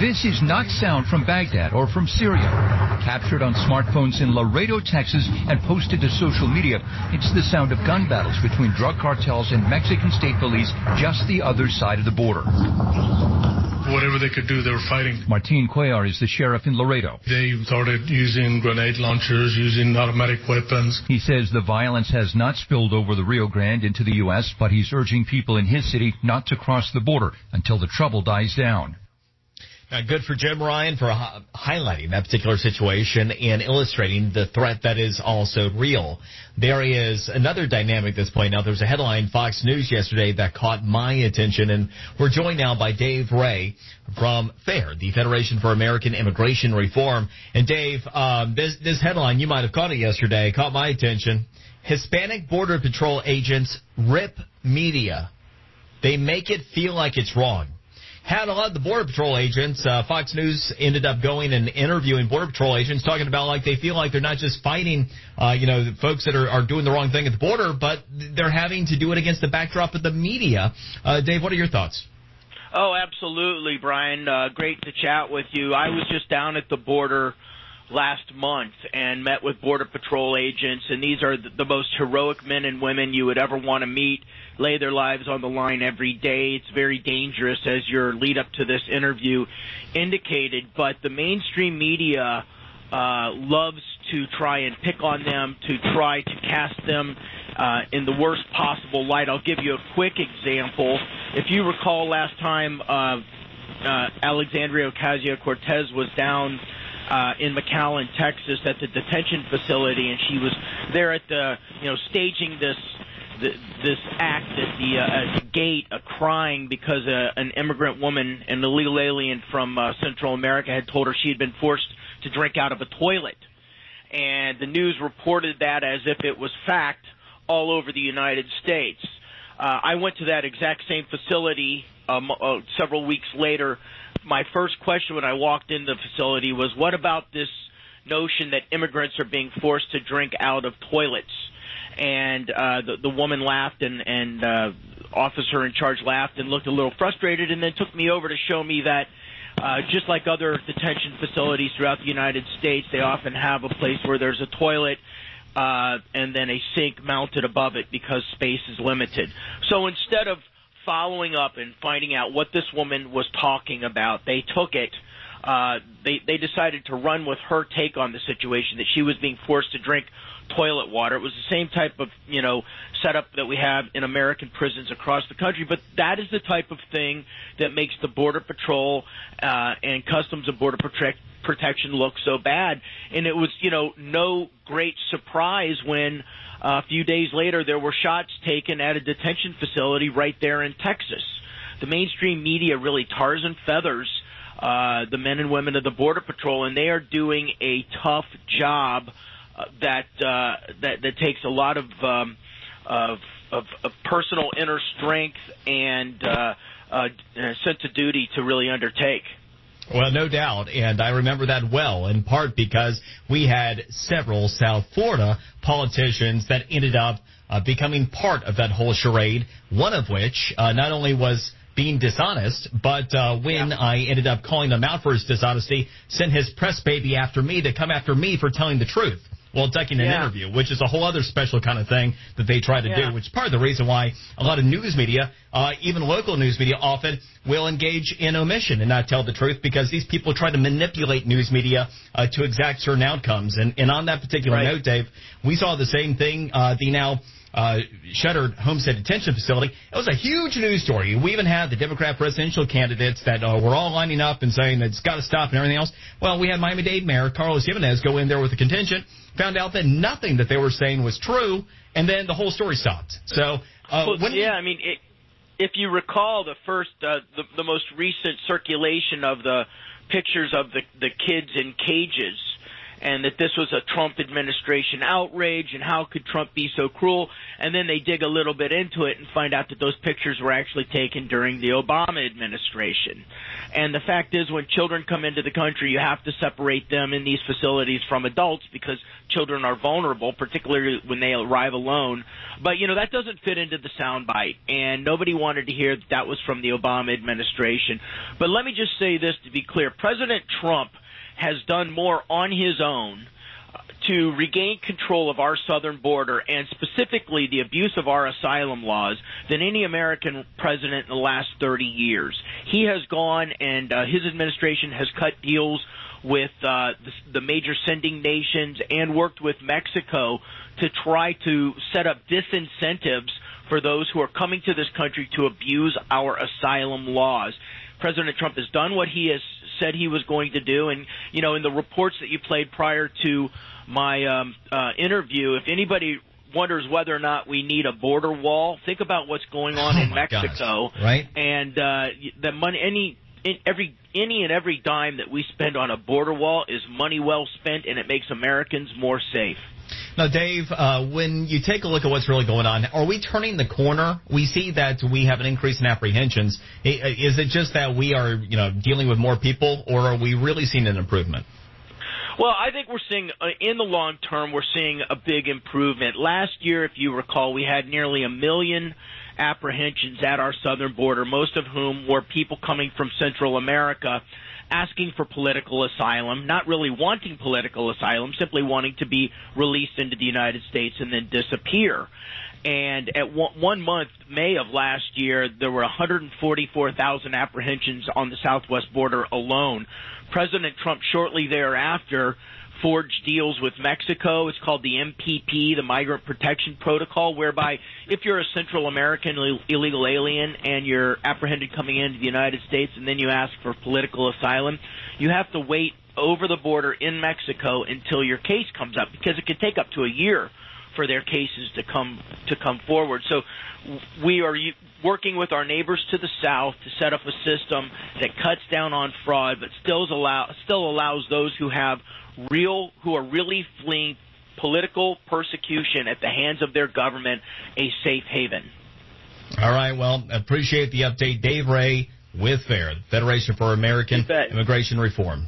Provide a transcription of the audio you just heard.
This is not sound from Baghdad or from Syria. Captured on smartphones in Laredo, Texas, and posted to social media, it's the sound of gun battles between drug cartels and Mexican state police just the other side of the border whatever they could do, they were fighting. Martin Cuellar is the sheriff in Laredo. They started using grenade launchers, using automatic weapons. He says the violence has not spilled over the Rio Grande into the U.S., but he's urging people in his city not to cross the border until the trouble dies down. Uh, good for Jim Ryan for uh, highlighting that particular situation and illustrating the threat that is also real. There is another dynamic that's playing out. There was a headline Fox News yesterday that caught my attention, and we're joined now by Dave Ray from FAIR, the Federation for American Immigration Reform. And Dave, um, this, this headline, you might have caught it yesterday, caught my attention. Hispanic Border Patrol agents rip media. They make it feel like it's wrong had a lot of the Border Patrol agents. Uh, Fox News ended up going and interviewing Border Patrol agents, talking about like they feel like they're not just fighting, uh, you know, folks that are, are doing the wrong thing at the border, but they're having to do it against the backdrop of the media. Uh, Dave, what are your thoughts? Oh, absolutely, Brian. Uh, great to chat with you. I was just down at the border last month and met with Border Patrol agents, and these are the most heroic men and women you would ever want to meet, lay their lives on the line every day. It's very dangerous, as your lead up to this interview indicated, but the mainstream media uh, loves to try and pick on them, to try to cast them uh, in the worst possible light. I'll give you a quick example. If you recall last time, uh, uh, Alexandria Ocasio Cortez was down uh, in McAllen, Texas, at the detention facility, and she was there at the you know staging this this act at the, uh, at the gate, uh, crying because uh, an immigrant woman, an illegal alien from uh, Central America, had told her she had been forced to drink out of a toilet, and the news reported that as if it was fact all over the United States. Uh, I went to that exact same facility um, uh, several weeks later my first question when I walked in the facility was, what about this notion that immigrants are being forced to drink out of toilets? And uh, the, the woman laughed, and, and uh, officer in charge laughed and looked a little frustrated, and then took me over to show me that. Uh, just like other detention facilities throughout the United States, they often have a place where there's a toilet uh, and then a sink mounted above it because space is limited. So instead of following up and finding out what this woman was talking about. They took it. Uh, they they decided to run with her take on the situation that she was being forced to drink toilet water. It was the same type of you know setup that we have in American prisons across the country. But that is the type of thing that makes the Border Patrol uh, and Customs and Border Protect protection look so bad. And it was, you know, no great surprise when a few days later, there were shots taken at a detention facility right there in Texas. The mainstream media really tars and feathers uh, the men and women of the Border Patrol, and they are doing a tough job uh, that uh, that that takes a lot of um, of, of, of personal inner strength and uh, uh, sense of duty to really undertake. Well, no doubt. And I remember that well, in part because we had several South Florida politicians that ended up uh, becoming part of that whole charade, one of which uh, not only was being dishonest, but uh, when yeah. I ended up calling him out for his dishonesty, sent his press baby after me to come after me for telling the truth while ducking an yeah. interview, which is a whole other special kind of thing that they try to yeah. do, which is part of the reason why a lot of news media, uh, even local news media, often will engage in omission and not tell the truth because these people try to manipulate news media uh, to exact certain outcomes. And, and on that particular right. note, Dave, we saw the same thing. Uh, the now uh, shuttered Homestead Detention Facility. It was a huge news story. We even had the Democrat presidential candidates that uh, were all lining up and saying that it's got to stop and everything else. Well, we had Miami-Dade Mayor Carlos Gimenez go in there with a contingent found out that nothing that they were saying was true, and then the whole story stopped. So, uh, well, yeah, I mean, it, if you recall the first, uh, the, the most recent circulation of the pictures of the the kids in cages, and that this was a Trump administration outrage and how could Trump be so cruel? And then they dig a little bit into it and find out that those pictures were actually taken during the Obama administration. And the fact is, when children come into the country, you have to separate them in these facilities from adults because children are vulnerable, particularly when they arrive alone. But, you know, that doesn't fit into the soundbite, and nobody wanted to hear that that was from the Obama administration. But let me just say this to be clear President Trump has done more on his own to regain control of our southern border and specifically the abuse of our asylum laws than any American president in the last 30 years. He has gone and uh, his administration has cut deals with uh, the, the major sending nations and worked with Mexico to try to set up disincentives for those who are coming to this country to abuse our asylum laws. President Trump has done what he has said he was going to do. And, you know, in the reports that you played prior to my um, uh, interview, if anybody wonders whether or not we need a border wall, think about what's going on Oh, in Mexico. gosh. Right. And uh, the money, any. In every any and every dime that we spend on a border wall is money well spent, and it makes Americans more safe. Now, Dave, uh, when you take a look at what's really going on, are we turning the corner? We see that we have an increase in apprehensions. Is it just that we are, you know, dealing with more people, or are we really seeing an improvement? Well, I think we're seeing, uh, in the long term, we're seeing a big improvement. Last year, if you recall, we had nearly a million apprehensions at our southern border, most of whom were people coming from Central America asking for political asylum, not really wanting political asylum, simply wanting to be released into the United States and then disappear. And at one, month, May of last year, there were 144,000 apprehensions on the southwest border alone. President Trump shortly thereafter forged deals with Mexico. It's called the MPP, the Migrant Protection Protocol, whereby if you're a Central American illegal alien and you're apprehended coming into the United States and then you ask for political asylum, you have to wait over the border in Mexico until your case comes up because it could take up to a year for their cases to come to come forward. So we are working with our neighbors to the south to set up a system that cuts down on fraud, but still allow still allows those who have real who are really fleeing political persecution at the hands of their government a safe haven. All right. Well, appreciate the update. Dave Ray with FAIR, Federation for American. Immigration Reform.